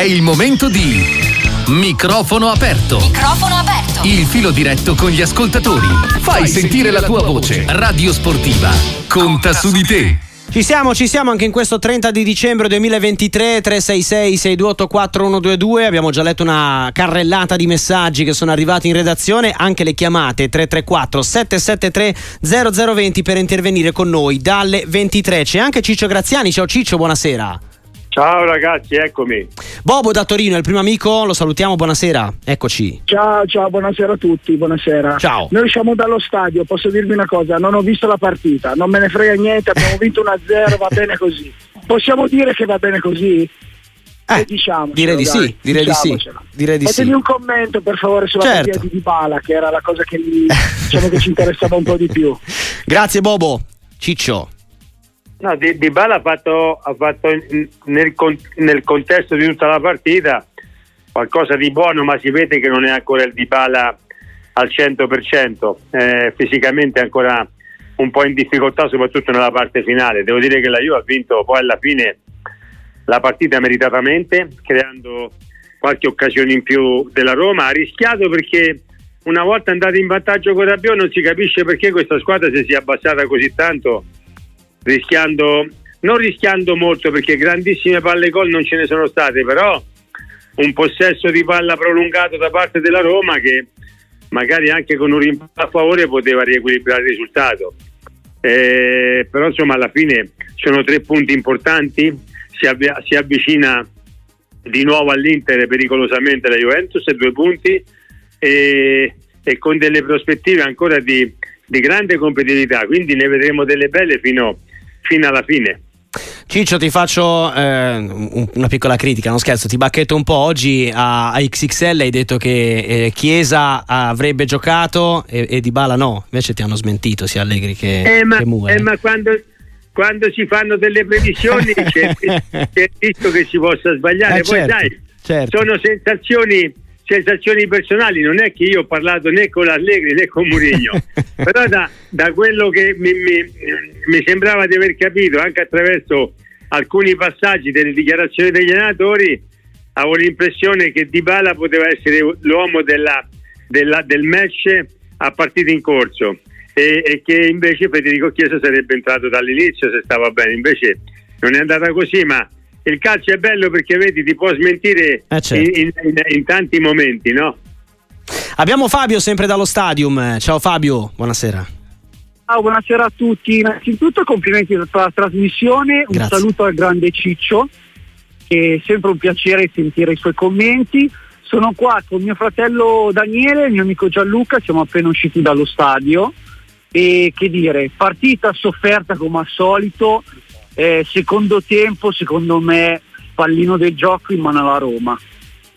È il momento di microfono aperto. Microfono aperto. Il filo diretto con gli ascoltatori. Fai sentire la tua voce. Radio Sportiva. Conta su di te. Ci siamo, ci siamo anche in questo 30 di dicembre 2023 366 6284 122 abbiamo già letto una carrellata di messaggi che sono arrivati in redazione anche le chiamate 334 773 0020 per intervenire con noi dalle 23 c'è anche Ciccio Graziani ciao Ciccio buonasera Ciao ragazzi, eccomi. Bobo da Torino, il primo amico, lo salutiamo, buonasera, eccoci. Ciao, ciao, buonasera a tutti, buonasera. Ciao. Noi siamo dallo stadio, posso dirvi una cosa, non ho visto la partita, non me ne frega niente, abbiamo vinto 1-0, va bene così. Possiamo dire che va bene così? Eh, diciamo, direi di sì, direi di sì, direi di Fatemi sì. un commento per favore sulla Certo. partita di Dybala, che era la cosa che, mi, diciamo che ci interessava un po' di più. Grazie Bobo, Ciccio. No, Di, Di Bala ha fatto, ha fatto nel, nel contesto di tutta la partita qualcosa di buono, ma si vede che non è ancora il Di Bala al 100%, eh, fisicamente ancora un po' in difficoltà, soprattutto nella parte finale. Devo dire che la Juve ha vinto poi alla fine la partita meritatamente, creando qualche occasione in più della Roma. Ha rischiato perché una volta andata in vantaggio con Rabiot non si capisce perché questa squadra si sia abbassata così tanto rischiando non rischiando molto perché grandissime palle gol non ce ne sono state però un possesso di palla prolungato da parte della Roma che magari anche con un rimpallo a favore poteva riequilibrare il risultato. Eh, però insomma alla fine sono tre punti importanti. Si, avvia- si avvicina di nuovo all'Inter pericolosamente la Juventus due punti e, e con delle prospettive ancora di, di grande competitività. Quindi ne vedremo delle belle fino, fino alla fine Ciccio, ti faccio eh, un- una piccola critica, non scherzo, ti bacchetto un po'. Oggi a, a XXL hai detto che eh, Chiesa avrebbe giocato e, e Di Bala no, invece ti hanno smentito sia Allegri che, Eh, ma, che Mura. eh, ma quando, quando si fanno delle previsioni c'è, c'è il rischio che si possa sbagliare. Eh, Poi certo, sai, certo. sono sensazioni, sensazioni personali, non è che io ho parlato né con Allegri né con Murigno, però da, da quello che mi, mi- mi sembrava di aver capito anche attraverso alcuni passaggi delle dichiarazioni degli allenatori, avevo l'impressione che Dybala poteva essere l'uomo della- della- del match a partita in corso. E, e che invece Federico Chiesa sarebbe entrato dall'inizio se stava bene, invece non è andata così, ma il calcio è bello perché vedi ti può smentire Eh, certo. in, in- in- tanti momenti, no? Abbiamo Fabio sempre dallo stadium. Ciao Fabio, buonasera. Ciao, buonasera a tutti. Innanzitutto complimenti per la trasmissione, un Grazie. saluto al grande Ciccio, che è sempre un piacere sentire i suoi commenti. Sono qua con mio fratello Daniele e il mio amico Gianluca, siamo appena usciti dallo stadio e che dire, partita sofferta come al solito, eh, secondo tempo secondo me pallino del gioco in mano alla Roma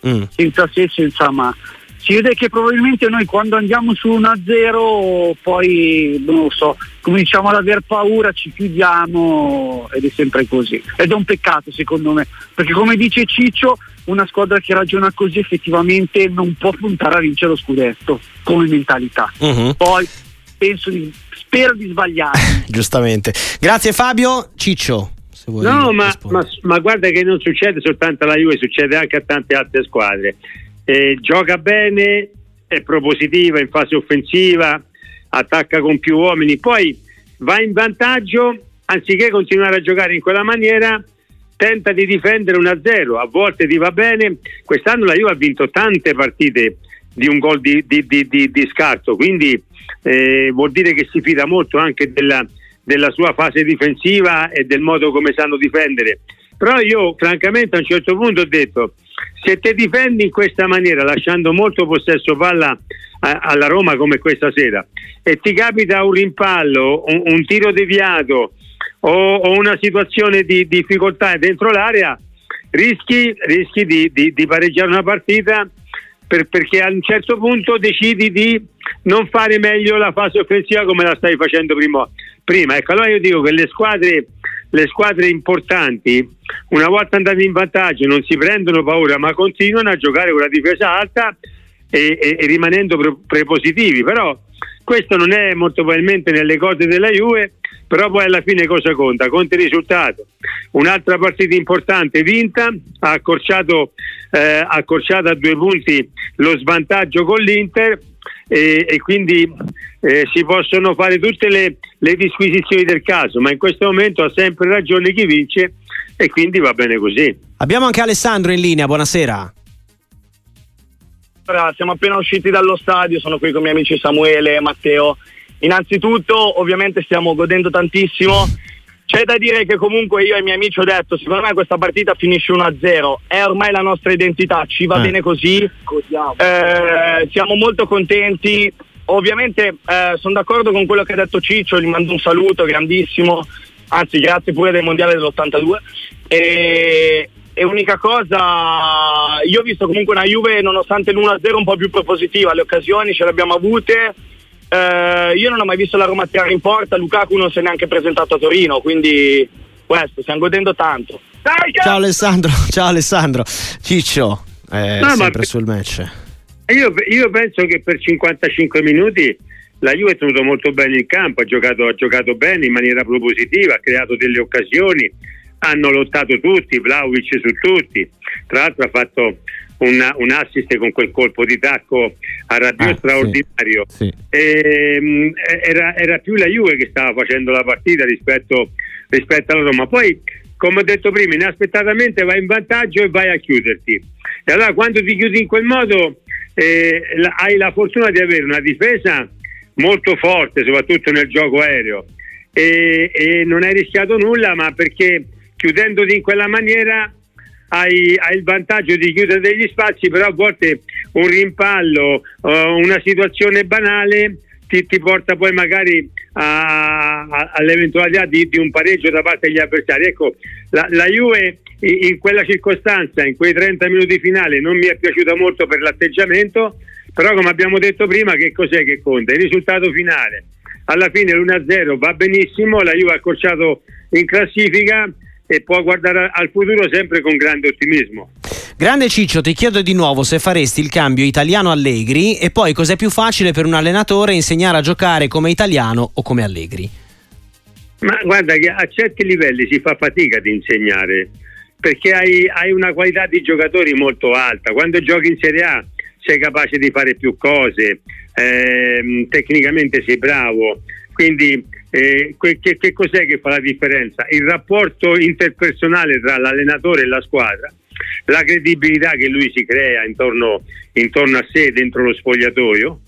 Mm. senza se senza ma. Si vede che probabilmente noi quando andiamo su 1-0 poi non lo so, cominciamo ad aver paura, ci chiudiamo ed è sempre così. Ed è un peccato secondo me, perché come dice Ciccio, una squadra che ragiona così effettivamente non può puntare a vincere lo scudetto come mentalità. Mhm, Poi penso di, spero di sbagliare. Giustamente. Grazie Fabio. Ciccio, se vuoi No, ma, ma- ma guarda che non succede soltanto alla Juve, succede anche a tante altre squadre. Eh, gioca bene, è propositiva in fase offensiva, attacca con più uomini, poi va in vantaggio, anziché continuare a giocare in quella maniera, tenta di difendere 1-0, a volte ti va bene. Quest'anno la Juve ha vinto tante partite di un gol di, di- di- di- di scarto, quindi eh, vuol dire che si fida molto anche della, della sua fase difensiva e del modo come sanno difendere. Però io francamente a un certo punto ho detto, se te difendi in questa maniera, lasciando molto possesso palla a- alla Roma come questa sera, e ti capita un rimpallo, un, un tiro deviato o, o una situazione di difficoltà dentro l'area, rischi, rischi di, di- di pareggiare una partita per- perché a un certo punto decidi di non fare meglio la fase offensiva come la stavi facendo prima. prima. Ecco, allora io dico che le squadre, le squadre importanti, una volta andate in vantaggio, non si prendono paura, ma continuano a giocare con la difesa alta e, e- e rimanendo pre- prepositivi. Però questo non è molto probabilmente nelle cose della Juve però poi alla fine cosa conta? Conta il risultato. Un'altra partita importante vinta, ha accorciato, eh, accorciato a due punti lo svantaggio con l'Inter e, e quindi eh, si possono fare tutte le, le disquisizioni del caso, ma in questo momento ha sempre ragione chi vince e quindi va bene così. Abbiamo anche Alessandro in linea, buonasera. Siamo appena usciti dallo stadio, sono qui con i miei amici Samuele e Matteo. Innanzitutto, ovviamente stiamo godendo tantissimo. C'è da dire che comunque io ai miei amici ho detto, secondo me questa partita finisce 1-0, è ormai la nostra identità, ci va eh. bene così, eh, siamo molto contenti. Ovviamente eh, sono d'accordo con quello che ha detto Ciccio, gli mando un saluto grandissimo, anzi grazie pure del Mondiale dell'82. E, e unica cosa, io ho visto comunque una Juve nonostante l'1-0 un po' più propositiva, le occasioni ce le abbiamo avute. Eh, io non ho mai visto la Roma tirare in porta, Lukaku non si è neanche presentato a Torino, quindi questo, stiamo godendo tanto. Ciao Alessandro, ciao Alessandro. Ciccio, eh, no, sempre sul match. Io, io, penso che per 55 minuti la Juve è tenuto molto bene in campo, ha giocato, ha giocato bene in maniera propositiva, ha creato delle occasioni hanno lottato tutti, Vlaovic su tutti, tra l'altro ha fatto un, un assist con quel colpo di tacco a radio ah, straordinario. Sì, sì. E, ehm, era, era, più la Juve che stava facendo la partita rispetto, rispetto alla Roma. Poi, come ho detto prima, inaspettatamente vai in vantaggio e vai a chiuderti. E allora quando ti chiudi in quel modo eh, la, hai la fortuna di avere una difesa molto forte, soprattutto nel gioco aereo. E, e non hai rischiato nulla, ma perché chiudendoti in quella maniera hai, hai, il vantaggio di chiudere degli spazi, però a volte un rimpallo, uh, una situazione banale ti, ti, porta poi magari a, a, all'eventualità di, di, un pareggio da parte degli avversari. Ecco, la, la Juve in, in, quella circostanza, in quei 30 minuti finali, non mi è piaciuta molto per l'atteggiamento, però come abbiamo detto prima, che cos'è che conta? Il risultato finale. Alla fine l'1-0 va benissimo, la Juve ha accorciato in classifica e può guardare al futuro sempre con grande ottimismo. Grande Ciccio, ti chiedo di nuovo se faresti il cambio italiano Allegri e poi cos'è più facile per un allenatore insegnare a giocare come italiano o come Allegri? Ma guarda che a certi livelli si fa fatica ad insegnare perché hai, hai una qualità di giocatori molto alta. Quando giochi in Serie A sei capace di fare più cose, ehm, tecnicamente sei bravo, quindi eh, che, che, cos'è che fa la differenza? Il rapporto interpersonale tra l'allenatore e la squadra, la credibilità che lui si crea intorno, intorno a sé, dentro lo spogliatoio,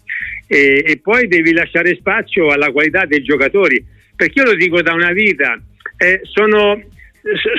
e, e, poi devi lasciare spazio alla qualità dei giocatori, perché io lo dico da una vita, eh, sono,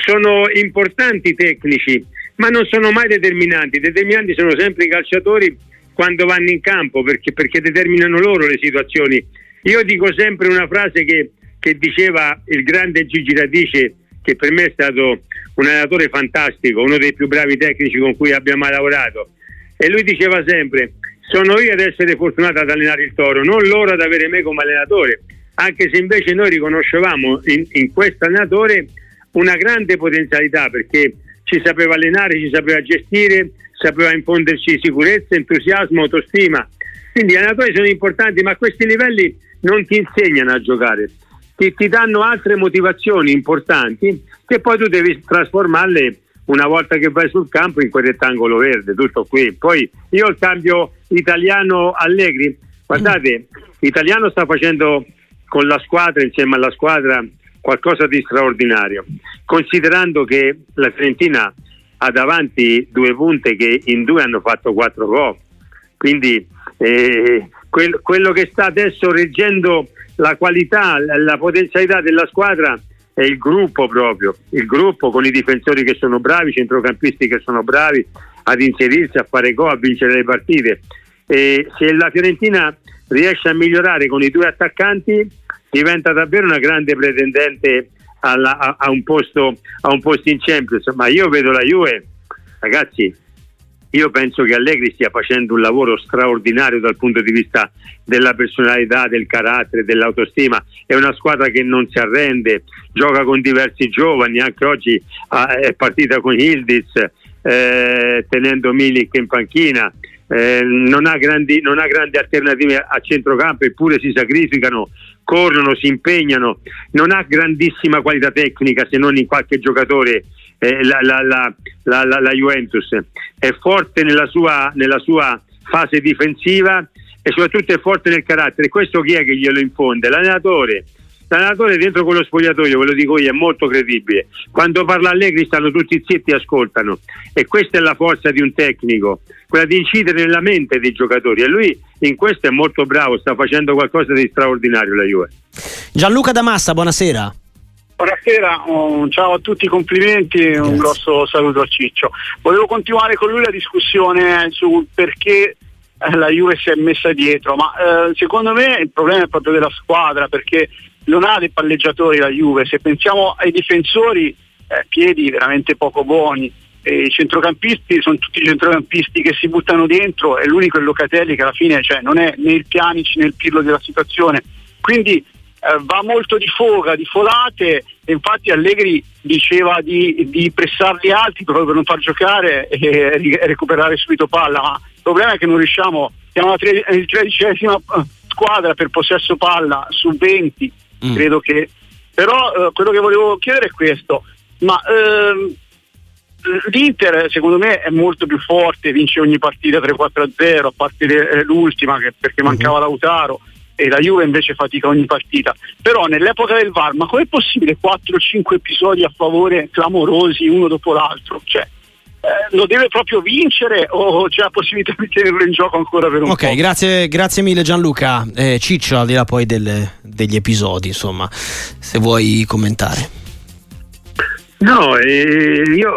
sono importanti i tecnici, ma non sono mai determinanti, determinanti sono sempre i calciatori quando vanno in campo perché, perché determinano loro le situazioni io dico sempre una frase che, che diceva il grande Gigi Radice, che per me è stato un allenatore fantastico, uno dei più bravi tecnici con cui abbiamo mai lavorato. E lui diceva sempre: Sono io ad essere fortunato ad allenare il toro, non loro ad avere me come allenatore. Anche se invece noi riconoscevamo in, in questo allenatore una grande potenzialità perché ci sapeva allenare, ci sapeva gestire, sapeva infonderci sicurezza, entusiasmo, autostima. Quindi gli allenatori sono importanti, ma a questi livelli non ti insegnano a giocare, ti, ti danno altre motivazioni importanti che poi tu devi trasformarle una volta che vai sul campo in quel rettangolo verde, tutto qui. Poi io il cambio italiano Allegri, guardate, l'italiano sta facendo con la squadra, insieme alla squadra, qualcosa di straordinario, considerando che la Fiorentina ha davanti due punte che in due hanno fatto quattro gol, quindi eh, quel, quello che sta adesso reggendo la qualità, la potenzialità della squadra è il gruppo proprio, il gruppo con i difensori che sono bravi, i centrocampisti che sono bravi ad inserirsi, a fare gol, a vincere le partite. E se la Fiorentina riesce a migliorare con i due attaccanti diventa davvero una grande pretendente alla, a, a, un posto, a un posto in Champions. Ma io vedo la Juve, ragazzi, io penso che Allegri stia facendo un lavoro straordinario dal punto di vista della personalità, del carattere, dell'autostima. È una squadra che non si arrende, gioca con diversi giovani, anche oggi ah, è partita con Hildiz, eh, tenendo Milik in panchina. Eh, non, ha grandi, non ha grandi alternative a centrocampo eppure si sacrificano corrono, si impegnano, non ha grandissima qualità tecnica se non in qualche giocatore eh, la, la, la, la, Juventus, è forte nella sua, nella sua fase difensiva e soprattutto è forte nel carattere. Questo chi è che glielo infonde? L'allenatore. L'allenatore dentro quello spogliatoio, ve lo dico io, è molto credibile. Quando parla Allegri stanno tutti zitti e ascoltano. E questa è la forza di un tecnico, quella di incidere nella mente dei giocatori. E lui in questo è molto bravo, sta facendo qualcosa di straordinario la Juve. Gianluca Damassa, buonasera. Buonasera, um, ciao a tutti, complimenti e un grosso saluto a Ciccio. Volevo continuare con lui la discussione sul perché eh, la Juve si è messa dietro, ma eh, secondo me il problema è proprio della squadra perché non ha dei palleggiatori la Juve, se pensiamo ai difensori eh, piedi veramente poco buoni, i centrocampisti sono tutti centrocampisti che si buttano dentro e l'unico è Locatelli che alla fine cioè, non è né il Pianici né il Pirlo della situazione, quindi eh, va molto di foga, di folate infatti Allegri diceva di, di pressarli alti proprio per non far giocare e, recuperare subito palla, ma il problema è che non riusciamo, siamo alla tredicesima eh, squadra per possesso palla su 20 mm. credo che però eh, quello che volevo chiedere è questo ma ehm, l'Inter secondo me è molto più forte vince ogni partita 3-4-0 a parte l'ultima che, perché mhm. mancava mm-hmm. Lautaro e la Juve invece fatica ogni partita però nell'epoca del VAR ma com'è possibile 4-5 episodi a favore clamorosi uno dopo l'altro cioè eh, lo deve proprio vincere o c'è la possibilità di tenerlo in gioco ancora per un okay, po'? Ok, grazie, grazie mille Gianluca. Eh, Ciccio, al di là poi delle, degli episodi, insomma, se vuoi commentare. No, eh, io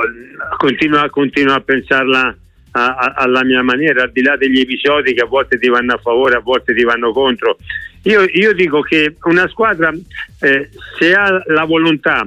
continuo, continuo, a pensarla a, a, alla mia maniera, al di là degli episodi che a volte ti vanno a favore, a volte ti vanno contro. Io, io dico che una squadra, eh, se ha la volontà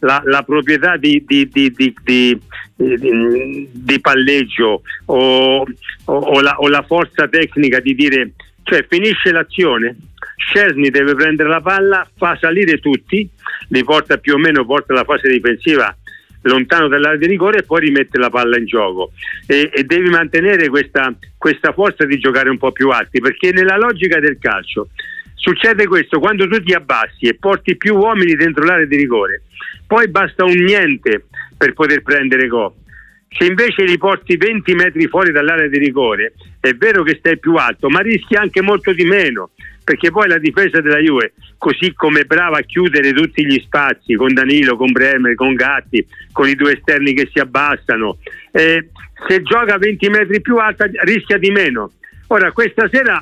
la, la proprietà di, di, di, di palleggio o, o, o, la, o, la, forza tecnica di dire cioè finisce l'azione Scesni deve prendere la palla fa salire tutti li porta più o meno porta la fase difensiva lontano dall'area di rigore e poi rimette la palla in gioco e, e devi mantenere questa, questa forza di giocare un po' più alti perché nella logica del calcio succede questo quando tu ti abbassi e porti più uomini dentro l'area di rigore poi basta un niente per poter prendere gol. Se invece li porti 20 metri fuori dall'area di rigore, è vero che stai più alto, ma rischi anche molto di meno, perché poi la difesa della Juve, così come è brava a chiudere tutti gli spazi con Danilo, con Bremer, con Gatti, con i due esterni che si abbassano, eh, se gioca 20 metri più alta rischia di meno. Ora, questa sera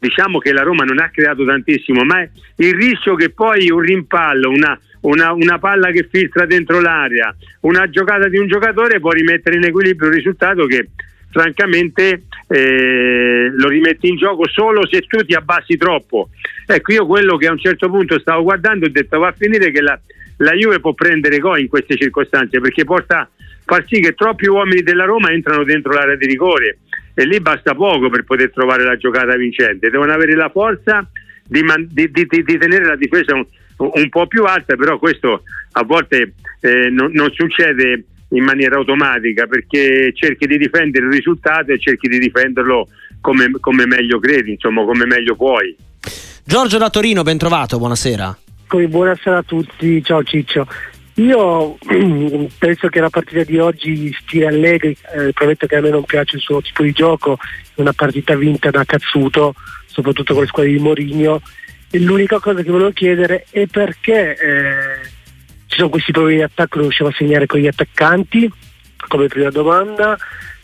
diciamo che la Roma non ha creato tantissimo, ma il rischio che poi un rimpallo, una, una, una, palla che filtra dentro l'area, una giocata di un giocatore può rimettere in equilibrio il risultato che francamente eh, lo rimetti in gioco solo se tu ti abbassi troppo. Ecco, io quello che a un certo punto stavo guardando ho detto va a finire che la, la Juve può prendere gol in queste circostanze perché porta far sì che troppi uomini della Roma entrano dentro l'area di rigore e lì basta poco per poter trovare la giocata vincente, devono avere la forza di, man- di, di, di tenere la difesa un, un po' più alta, però questo a volte eh, non, non succede in maniera automatica perché cerchi di difendere il risultato e cerchi di difenderlo come, come, meglio credi, insomma, come meglio puoi. Giorgio da Torino, ben trovato, buonasera. Buonasera a tutti, ciao Ciccio. Io penso che la partita di oggi stia allegri, eh, prometto che a me non piace il suo tipo di gioco, è una partita vinta da cazzuto, soprattutto con le squadre di Mourinho l'unica cosa che volevo chiedere è perché eh, ci sono questi problemi di attacco, non riusciamo a segnare con gli attaccanti, come prima domanda.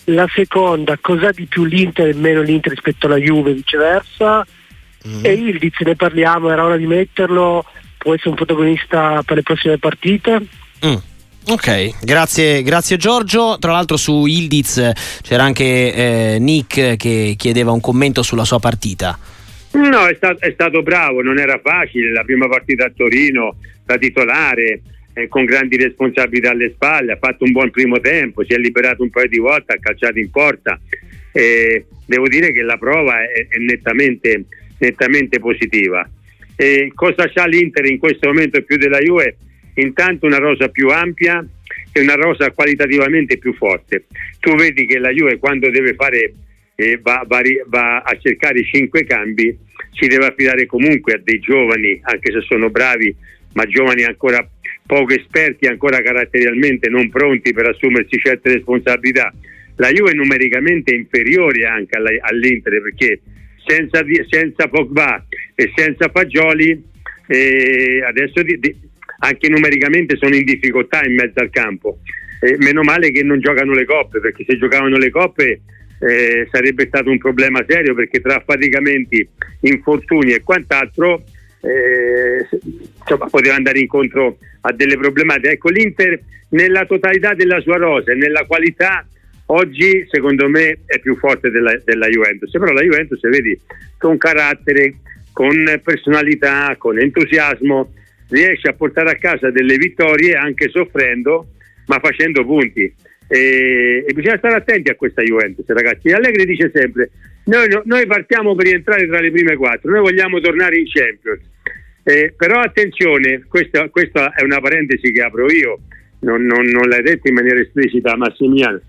La seconda, cosa di più l'Inter e meno l'Inter rispetto alla Juve, viceversa. Mm. E Ildiz ne parliamo, era ora di metterlo, può essere un protagonista per le prossime partite. Mm. Ok, grazie, grazie, Giorgio. Tra l'altro su Ildiz c'era anche eh, Nick che chiedeva un commento sulla sua partita. No, è stato, è stato, bravo, non era facile, la prima partita a Torino da titolare, eh, con grandi responsabilità alle spalle, ha fatto un buon primo tempo, si è liberato un paio di volte, ha calciato in porta. Eh, devo dire che la prova è, è nettamente, nettamente, positiva. Eh, cosa c'ha l'Inter in questo momento più della Juve? Intanto una rosa più ampia e una rosa qualitativamente più forte. Tu vedi che la Juve quando deve fare eh, va, va, va, a cercare cinque cambi, si deve affidare comunque a dei giovani, anche se sono bravi, ma giovani ancora poco esperti, ancora caratterialmente non pronti per assumersi certe responsabilità. La Juve è numericamente inferiore anche alla, all'Inter perché senza, senza, Pogba e senza Fagioli eh, adesso di, di, anche numericamente sono in difficoltà in mezzo al campo. Eh, meno male che non giocano le coppe perché se giocavano le coppe eh, sarebbe stato un problema serio perché tra affaticamenti, infortuni e quant'altro eh, insomma, poteva andare incontro a delle problematiche. Ecco, l'Inter nella totalità della sua rosa e nella qualità oggi secondo me è più forte della, della Juventus, però la Juventus vedi con carattere, con personalità, con entusiasmo riesce a portare a casa delle vittorie anche soffrendo ma facendo punti e, e, bisogna stare attenti a questa Juventus, ragazzi. Allegri dice sempre: noi, noi, partiamo per rientrare tra le prime quattro, noi vogliamo tornare in Champions. Eh, però attenzione, questa, questa, è una parentesi che apro io, non, non, non l'hai detto in maniera esplicita, Massimiliano.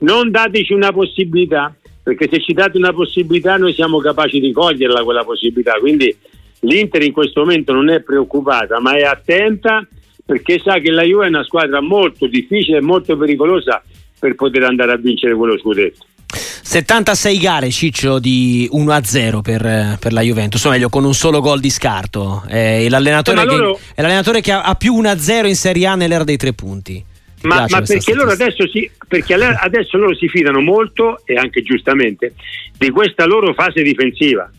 Non dateci una possibilità, perché se ci date una possibilità, noi siamo capaci di coglierla quella possibilità. Quindi l'Inter in questo momento non è preoccupata, ma è attenta perché sa che la Juve è una squadra molto difficile e molto pericolosa per poter andare a vincere quello scudetto. 76 gare Ciccio di 1-0 per, per la Juventus, o meglio con un solo gol di scarto. È l'allenatore, eh, loro... che, è l'allenatore che ha, ha, più 1-0 in Serie A nell'era dei tre punti. Ma, ma perché, loro adesso, si, perché adesso loro si fidano molto, e anche giustamente, di questa loro fase difensiva.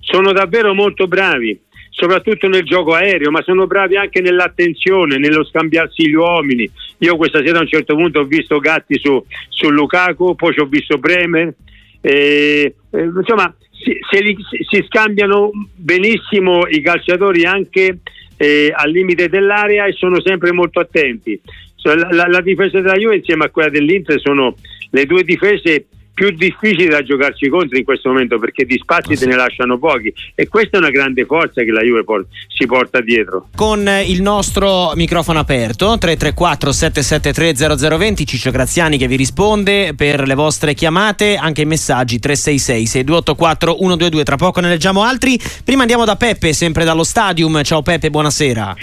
Sono davvero molto bravi soprattutto nel gioco aereo, ma sono bravi anche nell'attenzione, nello scambiarsi gli uomini. Io questa sera a un certo punto ho visto Gatti su, su Lukaku, poi ci ho visto Bremer. Eh, eh, insomma, si, li, si, scambiano benissimo i calciatori anche eh, al limite dell'area e sono sempre molto attenti. Cioè, la, la, la difesa della Juve insieme a quella dell'Inter sono le due difese più difficili da giocarci contro in questo momento perché di spazi te ne lasciano pochi e questa è una grande forza che la Juve por- si porta dietro. Con il nostro microfono aperto 334 773 0020 Ciccio Graziani che vi risponde per le vostre chiamate anche i messaggi 366 6284 122 tra poco ne leggiamo altri prima andiamo da Peppe sempre dallo stadium ciao Peppe buonasera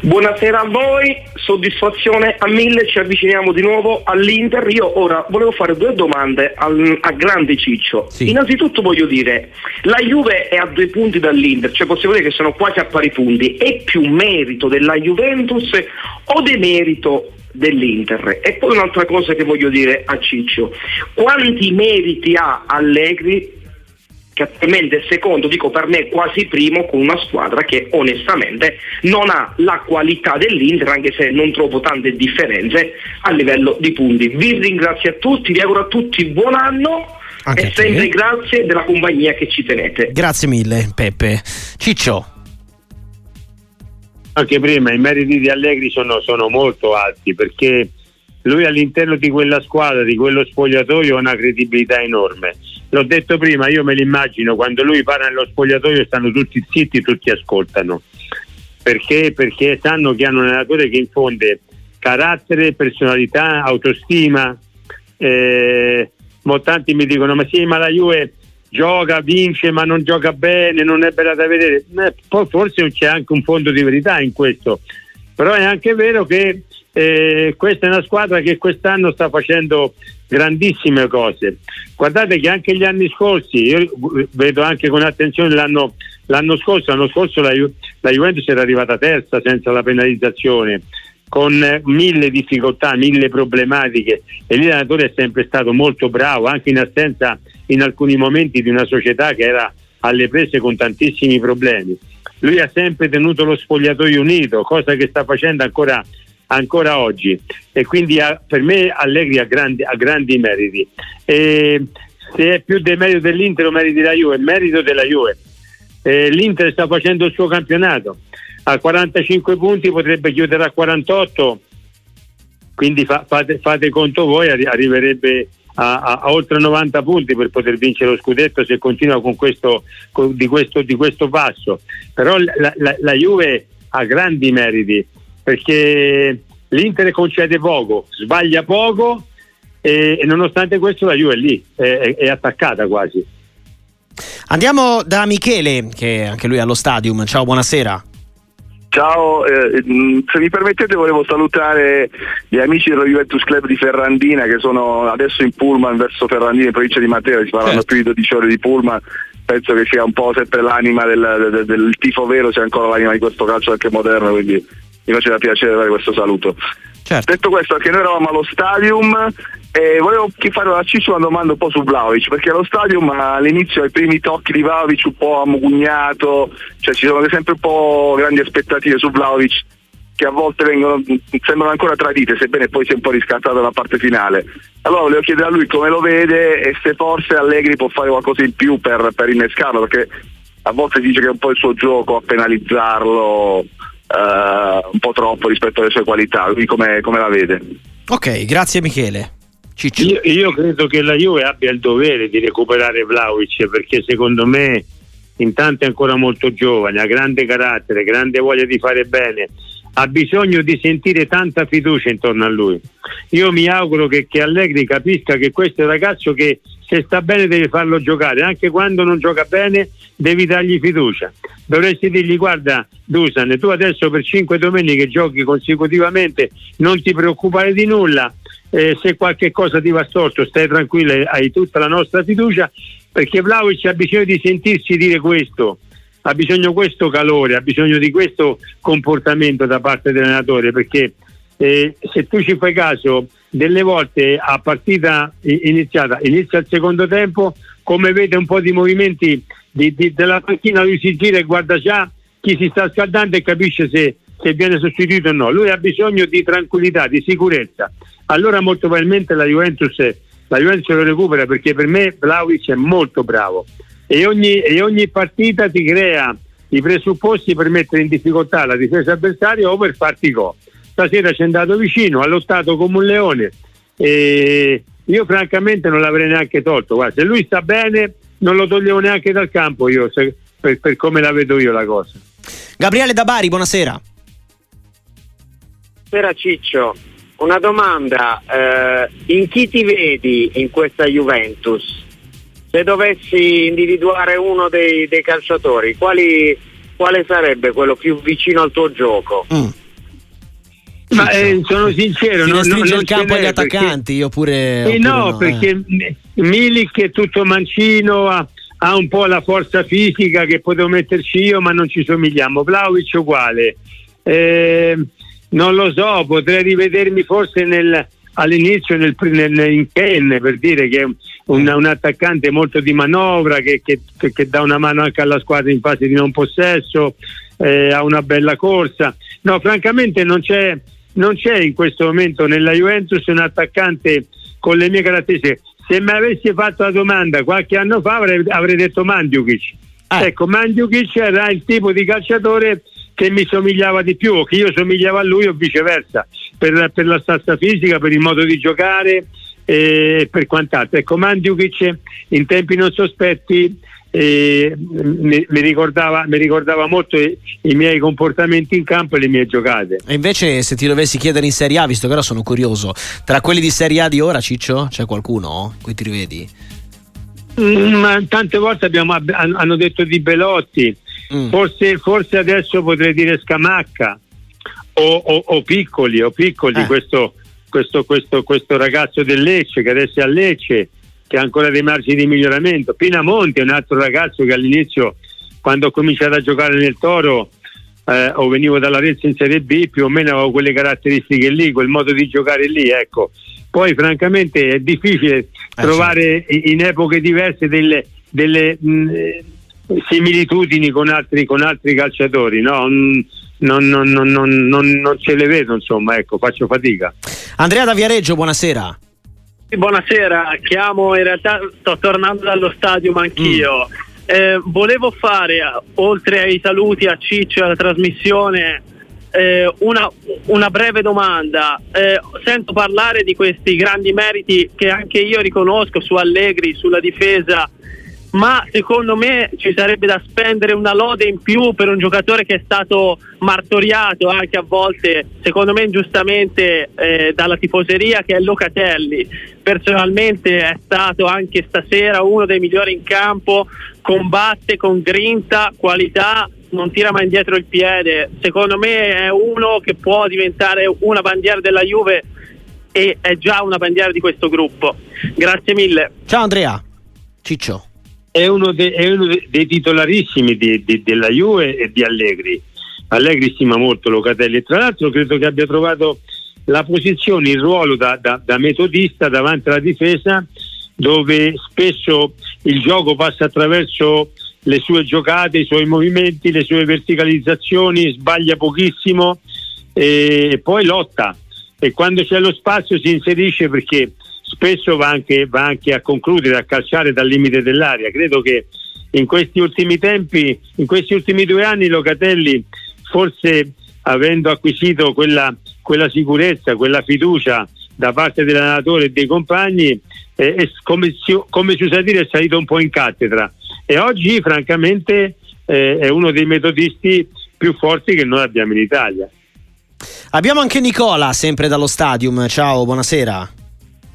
Buonasera a voi, soddisfazione a mille, ci avviciniamo di nuovo all'Inter. Io ora volevo fare due domande al, a grande Ciccio. Sì. Innanzitutto voglio dire, la Juve è a due punti dall'Inter, cioè possiamo dire che sono quasi a pari punti. È più merito della Juventus o demerito dell'Inter. E poi un'altra cosa che voglio dire a Ciccio, quanti meriti ha Allegri che attualmente è secondo, dico per me quasi primo, con una squadra che onestamente non ha la qualità dell'Inter, anche se non trovo tante differenze a livello di punti. Vi ringrazio a tutti, vi auguro a tutti buon anno. Anche e sempre grazie della compagnia che ci tenete. Grazie mille, Peppe. Ciccio. Anche prima i meriti di Allegri sono, sono molto alti perché lui all'interno di quella squadra, di quello spogliatoio, ha una credibilità enorme l'ho detto prima, io me l'immagino quando lui parla nello spogliatoio stanno tutti zitti, tutti ascoltano. Perché? Perché sanno che hanno un allenatore che infonde carattere, personalità, autostima. Eh, tanti mi dicono: Ma sì, ma la Juve gioca, vince, ma non gioca bene, non è bella da vedere. Eh, forse c'è anche un fondo di verità in questo, però è anche vero che eh, questa è una squadra che quest'anno sta facendo grandissime cose. Guardate che anche gli anni scorsi, io vedo anche con attenzione l'anno, l'anno scorso, l'anno scorso la, Ju- la, Juventus era arrivata terza senza la penalizzazione, con mille difficoltà, mille problematiche e l'allenatore è sempre stato molto bravo, anche in assenza in alcuni momenti di una società che era alle prese con tantissimi problemi. Lui ha sempre tenuto lo spogliatoio unito, cosa che sta facendo ancora ancora oggi. E quindi ha, per me Allegri ha grandi, ha grandi meriti. E se è più del merito dell'Inter o merito della Juve, merito della Juve. E L'Inter sta facendo il suo campionato. A 45 punti potrebbe chiudere a 48 quindi fa, fate, fate, conto voi arriverebbe a, a, a, oltre 90 punti per poter vincere lo scudetto se continua con questo, con, di, questo, di questo passo. Però la, la, la Juve ha grandi meriti perché l'Inter concede poco, sbaglia poco e, e nonostante questo la Juve è lì, è, è attaccata quasi. Andiamo da Michele, che anche lui è allo stadium. Ciao, buonasera. Ciao, eh, mm, se mi permettete volevo salutare gli amici dello Juventus Club di Ferrandina che sono adesso in pullman verso Ferrandina in provincia di Matera, si faranno certo. più di 12 ore di pullman, penso che sia un po' sempre l'anima del, del, del tifo vero, sia ancora l'anima di questo calcio anche moderno, quindi mi faceva piacere dare questo saluto. Certo. Detto questo, anche noi eravamo allo stadium e volevo fare a Ciccio una domanda un po' su Vlaovic, perché allo stadium all'inizio ai primi tocchi di Vlaovic un po' ammugugnato, cioè ci sono sempre un po' grandi aspettative su Vlaovic che a volte vengono, sembrano ancora tradite, sebbene poi sia un po' riscattata la parte finale. Allora volevo chiedere a lui come lo vede e se forse Allegri può fare qualcosa in più per, per innescarlo, perché a volte dice che è un po' il suo gioco a penalizzarlo uh, un po' troppo rispetto alle sue qualità, lui come, come la vede? Ok, grazie Michele. Io, io, credo che la Juve abbia il dovere di recuperare Vlaovic perché secondo me intanto è ancora molto giovane, ha grande carattere, grande voglia di fare bene, ha bisogno di sentire tanta fiducia intorno a lui. Io mi auguro che, che Allegri capisca che questo è un ragazzo che se sta bene devi farlo giocare, anche quando non gioca bene devi dargli fiducia. Dovresti dirgli guarda Dusan, tu adesso per cinque domeniche giochi consecutivamente, non ti preoccupare di nulla, eh, se qualche cosa ti va storto stai tranquillo, hai tutta la nostra fiducia, perché Vlaovic ha bisogno di sentirsi dire questo, ha bisogno questo calore, ha bisogno di questo comportamento da parte dell'allenatore, perché eh, se tu ci fai caso delle volte a partita iniziata, inizia il secondo tempo, come vede un po' di movimenti di, di, della panchina, lui si gira e guarda già chi si sta scaldando e capisce se, se viene sostituito o no. Lui ha bisogno di tranquillità, di sicurezza. Allora molto probabilmente la Juventus, la Juventus lo recupera perché per me Vlaovic è molto bravo e ogni, e ogni partita ti crea i presupposti per mettere in difficoltà la difesa avversaria o per farti gol stasera ci è andato vicino, ha lottato come un leone e io francamente non l'avrei neanche tolto. Guarda, se lui sta bene non lo toglievo neanche dal campo io, se, per, per, come la vedo io la cosa. Gabriele Dabari, buonasera. Buonasera Ciccio, una domanda, eh, in chi ti vedi in questa Juventus? Se dovessi individuare uno dei, dei calciatori, quali, quale sarebbe quello più vicino al tuo gioco? Mm. Ma eh, sono sincero, si non, non, non il campo agli attaccanti, io pure. Eh no, no, perché eh. Milik è tutto mancino, ha, ha, un po' la forza fisica che potevo metterci io, ma non ci somigliamo. Vlaovic uguale. Eh, non lo so, potrei rivedermi forse nel, all'inizio nel, nel, in Ken per dire che è un, un, attaccante molto di manovra, che, che, che, che, dà una mano anche alla squadra in fase di non possesso, eh, ha una bella corsa. No, francamente non c'è non c'è in questo momento nella Juventus un attaccante con le mie caratteristiche. Se mi avessi fatto la domanda qualche anno fa avrei, avrei detto Mandzukic. Ah. Ecco, Mandzukic era il tipo di calciatore che mi somigliava di più, o che io somigliavo a lui o viceversa, per, per la stazza fisica, per il modo di giocare e per quant'altro. Ecco, Mandzukic in tempi non sospetti e mi, mi, ricordava, mi, ricordava, molto i, i, miei comportamenti in campo e le mie giocate. E invece, se ti dovessi chiedere in Serie A, visto che ora sono curioso, tra quelli di Serie A di ora, Ciccio, c'è qualcuno cui ti rivedi? Mm, tante volte abbiamo, hanno detto di Belotti, mm. forse, forse, adesso potrei dire Scamacca o, o, o Piccoli, o piccoli eh. questo, questo, questo, questo ragazzo del Lecce che adesso è a Lecce che ha ancora dei margini di miglioramento. Pinamonti è un altro ragazzo che all'inizio, quando ho cominciato a giocare nel Toro, eh, o venivo dalla Rezza in Serie B, più o meno avevo quelle caratteristiche lì, quel modo di giocare lì, ecco. Poi francamente è difficile eh, trovare certo. in epoche diverse delle, delle mh, similitudini con altri, con altri calciatori, no? Non, non, non, non, ce le vedo, insomma, ecco, faccio fatica. Andrea da Viareggio, buonasera. Buonasera, chiamo, in realtà sto tornando dallo stadio anch'io. Mm. Eh, volevo fare, oltre ai saluti a Ciccio e alla trasmissione, eh, una, una, breve domanda. Eh, sento parlare di questi grandi meriti che anche io riconosco su Allegri, sulla difesa, ma secondo me ci sarebbe da spendere una lode in più per un giocatore che è stato martoriato anche a volte, secondo me ingiustamente, eh, dalla tifoseria che è Locatelli. Personalmente è stato anche stasera uno dei migliori in campo, combatte con grinta, qualità, non tira mai indietro il piede. Secondo me è uno che può diventare una bandiera della Juve e è già una bandiera di questo gruppo. Grazie mille. Ciao Andrea. Ciccio è uno, de, è uno de, dei titolarissimi di, della Juve e di Allegri. Allegri stima molto Locatelli tra l'altro credo che abbia trovato la posizione, il ruolo da, da, da metodista davanti alla difesa dove spesso il gioco passa attraverso le sue giocate, i suoi movimenti, le sue verticalizzazioni, sbaglia pochissimo e poi lotta e quando c'è lo spazio si inserisce perché spesso va anche, va anche a concludere, a calciare dal limite dell'aria. Credo che in questi ultimi tempi, in questi ultimi due anni, Locatelli, forse avendo acquisito quella, quella sicurezza, quella fiducia da parte dell'allenatore e dei compagni, eh, è, come, si, come, si, usa dire, è salito un po' in cattedra. E oggi, francamente, eh, è uno dei metodisti più forti che noi abbiamo in Italia. Abbiamo anche Nicola, sempre dallo stadium. Ciao, buonasera.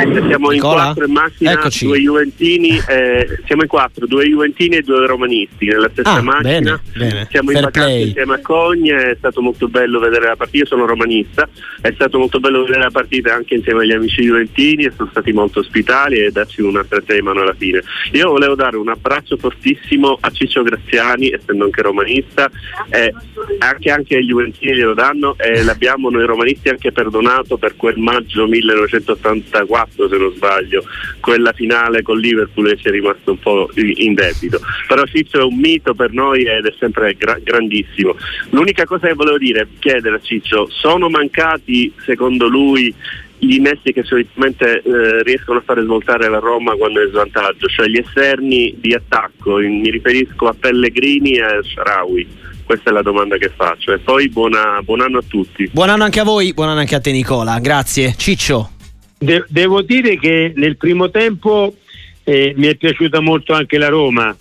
Siamo Nicola? in quattro in macchina, Eccoci. due Juventini, eh, siamo in quattro, due Juventini e due Romanisti nella stessa ah, macchina. Bene, bene. Siamo Fair in vacanza play. insieme a Cogne, è stato molto bello vedere la partita, io sono romanista, è stato molto bello vedere la partita anche insieme agli amici Juventini e sono stati molto ospitali e darci una stretta di mano alla fine. Io volevo dare un abbraccio fortissimo a Ciccio Graziani, essendo anche romanista, e anche, anche ai Juventini glielo danno e l'abbiamo noi romanisti anche perdonato per quel maggio 1984 se non sbaglio, quella finale con Liverpool e ci è rimasto un po' in debito. Però Ciccio è un mito per noi ed è sempre gra- grandissimo. L'unica cosa che volevo dire, chiedere a Ciccio, sono mancati secondo lui gli innesti che solitamente eh, riescono a fare svoltare la Roma quando è in svantaggio, cioè gli esterni di attacco, mi riferisco a Pellegrini e a Sharawi. Questa è la domanda che faccio. E poi buona, buon anno a tutti. Buon anno anche a voi, buon anno anche a te Nicola. Grazie. Ciccio. De- devo dire che nel primo tempo eh, mi è piaciuta molto anche la Roma,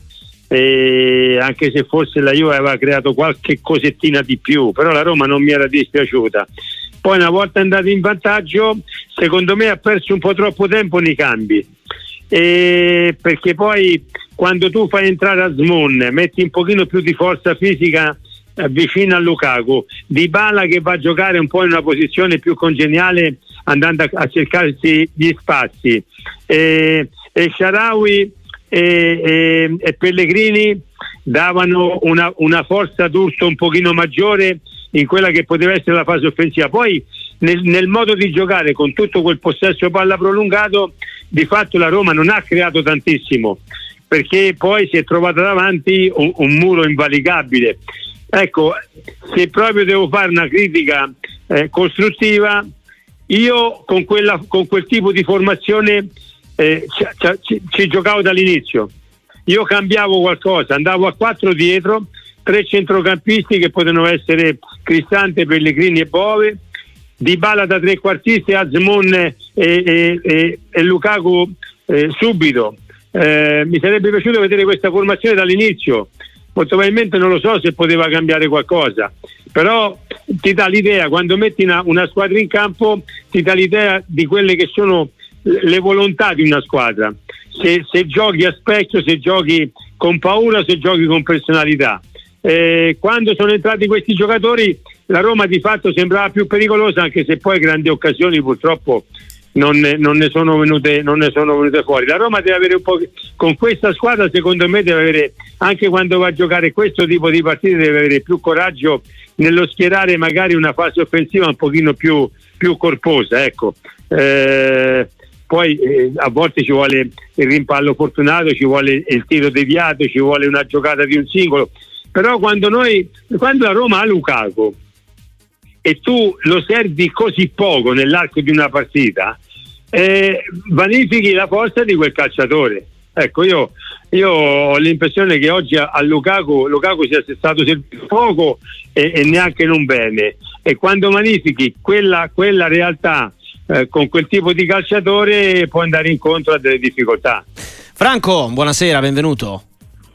eh, anche se forse la Juve aveva creato qualche cosettina di più, però la Roma non mi era dispiaciuta. Poi una volta andato in vantaggio, secondo me ha perso un po' troppo tempo nei cambi. Eh, perché poi quando tu fai entrare a Smon, metti un pochino più di forza fisica eh, vicino a Lukaku, Di Bala che va a giocare un po' in una posizione più congeniale andando a, a cercarsi gli spazi. E, e Sharawi e, e, e, Pellegrini davano una, una forza d'urto un pochino maggiore in quella che poteva essere la fase offensiva. Poi nel, nel, modo di giocare con tutto quel possesso palla prolungato, di fatto la Roma non ha creato tantissimo perché poi si è trovata davanti un, un muro invalicabile. Ecco, se proprio devo fare una critica eh, costruttiva, io con, quella, con quel tipo di formazione eh, ci, ci, ci giocavo dall'inizio. Io cambiavo qualcosa, andavo a quattro dietro, tre centrocampisti che potevano essere Cristante, Pellegrini e Bove, Di Bala da trequartisti, Azmon e, e, e, e Lukaku eh, subito. Eh, mi sarebbe piaciuto vedere questa formazione dall'inizio, molto probabilmente non lo so se poteva cambiare qualcosa, però ti dà l'idea, quando metti una, una squadra in campo, ti dà l'idea di quelle che sono le volontà di una squadra. Se, se, giochi a specchio, se giochi con paura, se giochi con personalità. Eh, quando sono entrati questi giocatori, la Roma di fatto sembrava più pericolosa, anche se poi grandi occasioni purtroppo non non ne, sono, venute, non ne sono venute fuori. La Roma deve avere un po'. Con questa squadra, secondo me, deve avere anche quando va a giocare questo tipo di partite, deve avere più coraggio nello schierare magari una fase offensiva un pochino più, più corposa. Ecco. Eh, poi eh, a volte ci vuole il rimpallo fortunato, ci vuole il tiro deviato, ci vuole una giocata di un singolo. Però quando noi, quando la Roma ha Lukaku e tu lo servi così poco nell'arco di una partita, eh, vanifichi la forza di quel calciatore. Ecco, io, io, ho l'impressione che oggi a, a Lukaku, Lukaku sia stato servito poco e, e, neanche non bene. E quando magnifichi quella, quella realtà eh, con quel tipo di calciatore può andare incontro a delle difficoltà. Franco, buonasera, benvenuto.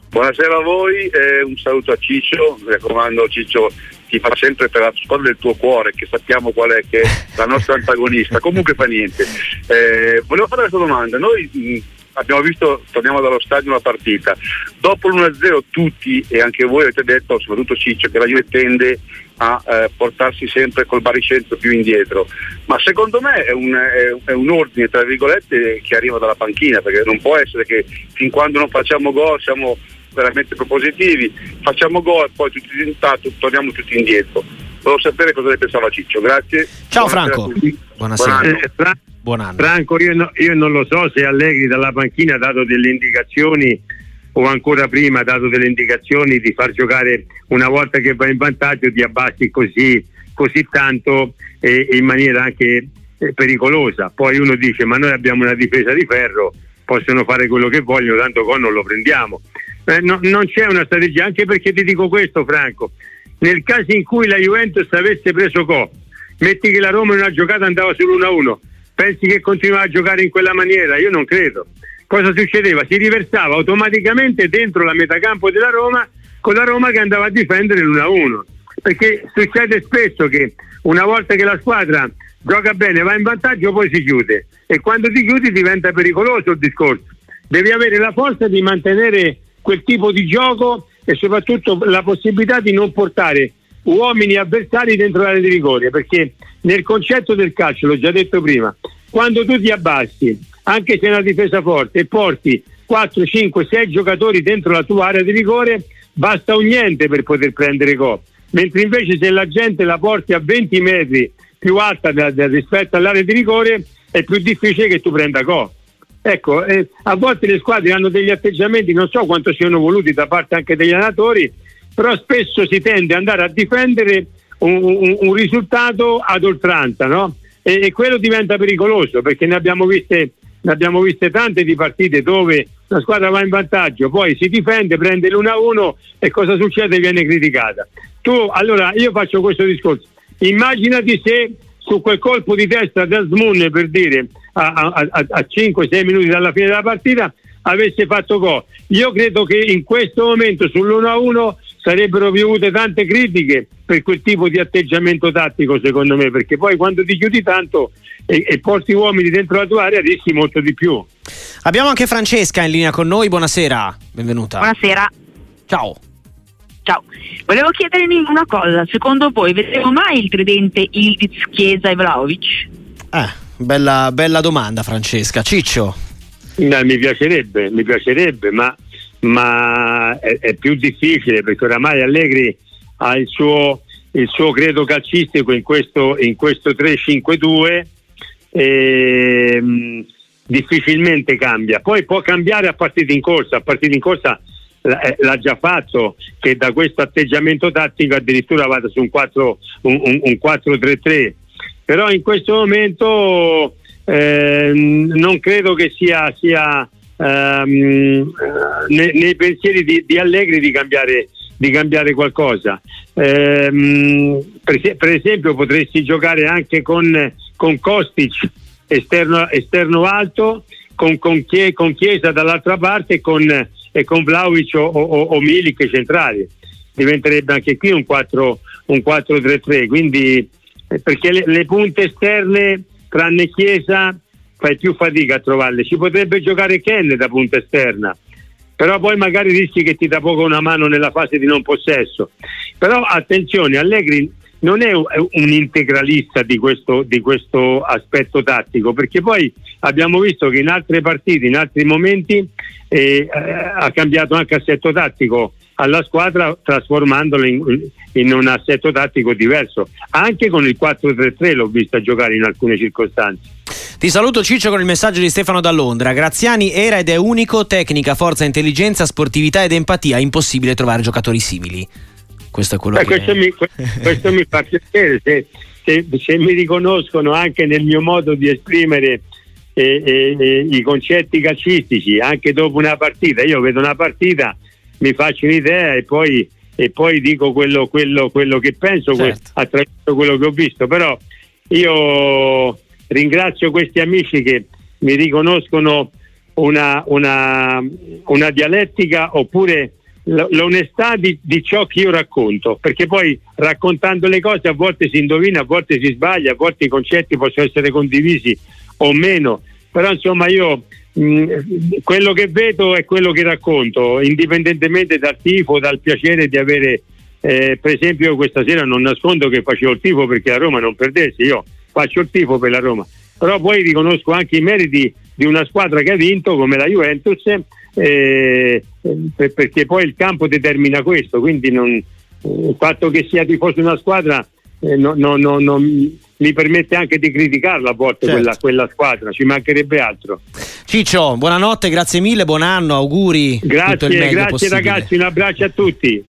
Buonasera a voi, eh, un saluto a Ciccio, mi raccomando Ciccio ti fa sempre per la squadra del tuo cuore, che sappiamo qual è che è la nostra antagonista, comunque fa niente. Eh, volevo fare questa domanda, noi mh, abbiamo visto, torniamo dallo stadio una partita, dopo l'1-0 tutti e anche voi avete detto, soprattutto Ciccio, che la Juve tende a eh, portarsi sempre col baricentro più indietro, ma secondo me è un, è, è un, ordine tra virgolette che arriva dalla panchina, perché non può essere che fin quando non facciamo gol siamo veramente propositivi, facciamo gol e poi tutti intanto torniamo tutti indietro. Volevo sapere cosa ne pensava Ciccio, grazie. Ciao Franco. Buonasera. Buon anno. Buon anno. Franco, io, no, io non lo so se Allegri dalla panchina ha dato delle indicazioni o ancora prima ha dato delle indicazioni di far giocare una volta che va in vantaggio ti abbassi così, così tanto e, e in maniera anche eh, pericolosa. Poi uno dice ma noi abbiamo una difesa di ferro, possono fare quello che vogliono, tanto con non lo prendiamo. Eh, no, non c'è una strategia, anche perché ti dico questo Franco, nel caso in cui la Juventus avesse preso Co, metti che la Roma in una giocata andava sull'1-1, pensi che continuava a giocare in quella maniera? Io non credo. Cosa succedeva? Si riversava automaticamente dentro la metacampo della Roma con la Roma che andava a difendere l'1-1. Perché succede spesso che una volta che la squadra gioca bene, va in vantaggio, poi si chiude. E quando ti chiudi diventa pericoloso il discorso. Devi avere la forza di mantenere quel tipo di gioco e soprattutto la possibilità di non portare uomini avversari dentro l'area di rigore, perché nel concetto del calcio, l'ho già detto prima, quando tu ti abbassi, anche se è una difesa forte, e porti 4, 5, 6 giocatori dentro la tua area di rigore, basta un niente per poter prendere gol. Mentre invece se la gente la porti a 20 metri più alta da, da, rispetto all'area di rigore, è più difficile che tu prenda gol. Ecco, eh, a volte le squadre hanno degli atteggiamenti, non so quanto siano voluti da parte anche degli allenatori, però spesso si tende ad andare a difendere un, un, un risultato ad oltranza, no? E, e, quello diventa pericoloso perché ne abbiamo, viste, ne abbiamo viste tante di partite dove la squadra va in vantaggio, poi si difende, prende l'1-1 e cosa succede? Viene criticata. Tu, allora, io faccio questo discorso. Immaginati se su quel colpo di testa da Smoon per dire a, a, a, a 5-6 minuti dalla fine della partita avesse fatto gol. Io credo che in questo momento sull'1-1 sarebbero piovute tante critiche per quel tipo di atteggiamento tattico secondo me perché poi quando ti chiudi tanto e, e, porti uomini dentro la tua area rischi molto di più. Abbiamo anche Francesca in linea con noi buonasera benvenuta. Buonasera. Ciao. Ciao, volevo chiedermi una cosa, secondo voi vedremo mai il tridente Ildiz, Chiesa e Vlaovic? Eh, bella, bella domanda Francesca. Ciccio? No, mi piacerebbe, mi piacerebbe, ma ma è, è, più difficile perché oramai Allegri ha il suo, il suo credo calcistico in questo, in questo 3-5-2 e, mh, difficilmente cambia. Poi può cambiare a partita in corsa, a partita in corsa eh, l'ha già fatto che da questo atteggiamento tattico addirittura vada su un, 4, un, un, un 4-3-3 però in questo momento eh, non credo che sia, sia ehm, nei, nei, pensieri di, di Allegri di cambiare, di cambiare qualcosa. Ehm, per, per, esempio potresti giocare anche con, con Kostic esterno, esterno alto, con, con, con, Chiesa dall'altra parte con, e con Vlaovic o, o, o Milik centrali. Diventerebbe anche qui un, 4, un 4-3-3, quindi eh, perché le, le punte esterne tranne Chiesa fai più fatica a trovarle. Ci potrebbe giocare Ken da punta esterna, però poi magari rischi che ti dà poco una mano nella fase di non possesso. Però attenzione, Allegri non è un integralista di questo, di questo aspetto tattico, perché poi abbiamo visto che in altre partite, in altri momenti, eh, ha cambiato anche assetto tattico alla squadra trasformandolo in, in, un assetto tattico diverso. Anche con il 4-3-3 l'ho vista giocare in alcune circostanze. Ti saluto Ciccio con il messaggio di Stefano da Londra. Graziani era ed è unico, tecnica, forza, intelligenza, sportività ed empatia. Impossibile trovare giocatori simili. Questo è quello Beh, che... Questo mi, questo mi fa piacere, se, se, se, mi riconoscono anche nel mio modo di esprimere eh, eh, eh, i concetti calcistici, anche dopo una partita. Io vedo una partita, mi faccio un'idea e poi, e poi dico quello, quello, quello, che penso certo. attraverso quello che ho visto. Però io ringrazio questi amici che mi riconoscono una, una, una dialettica oppure l'onestà di, di, ciò che io racconto, perché poi raccontando le cose a volte si indovina, a volte si sbaglia, a volte i concetti possono essere condivisi o meno, però insomma io mm, quello che vedo è quello che racconto, indipendentemente dal tifo, dal piacere di avere, eh, per esempio questa sera non nascondo che facevo il tifo perché la Roma non perdesse, io faccio il tifo per la Roma, però poi riconosco anche i meriti di una squadra che ha vinto come la Juventus eh, perché poi il campo determina questo, quindi non, il fatto che sia tifoso una squadra eh, no, no, no, mi permette anche di criticarla a volte certo. quella, quella, squadra, ci mancherebbe altro. Ciccio, buonanotte, grazie mille, buon anno, auguri. Grazie, grazie possibile. ragazzi, un abbraccio a tutti.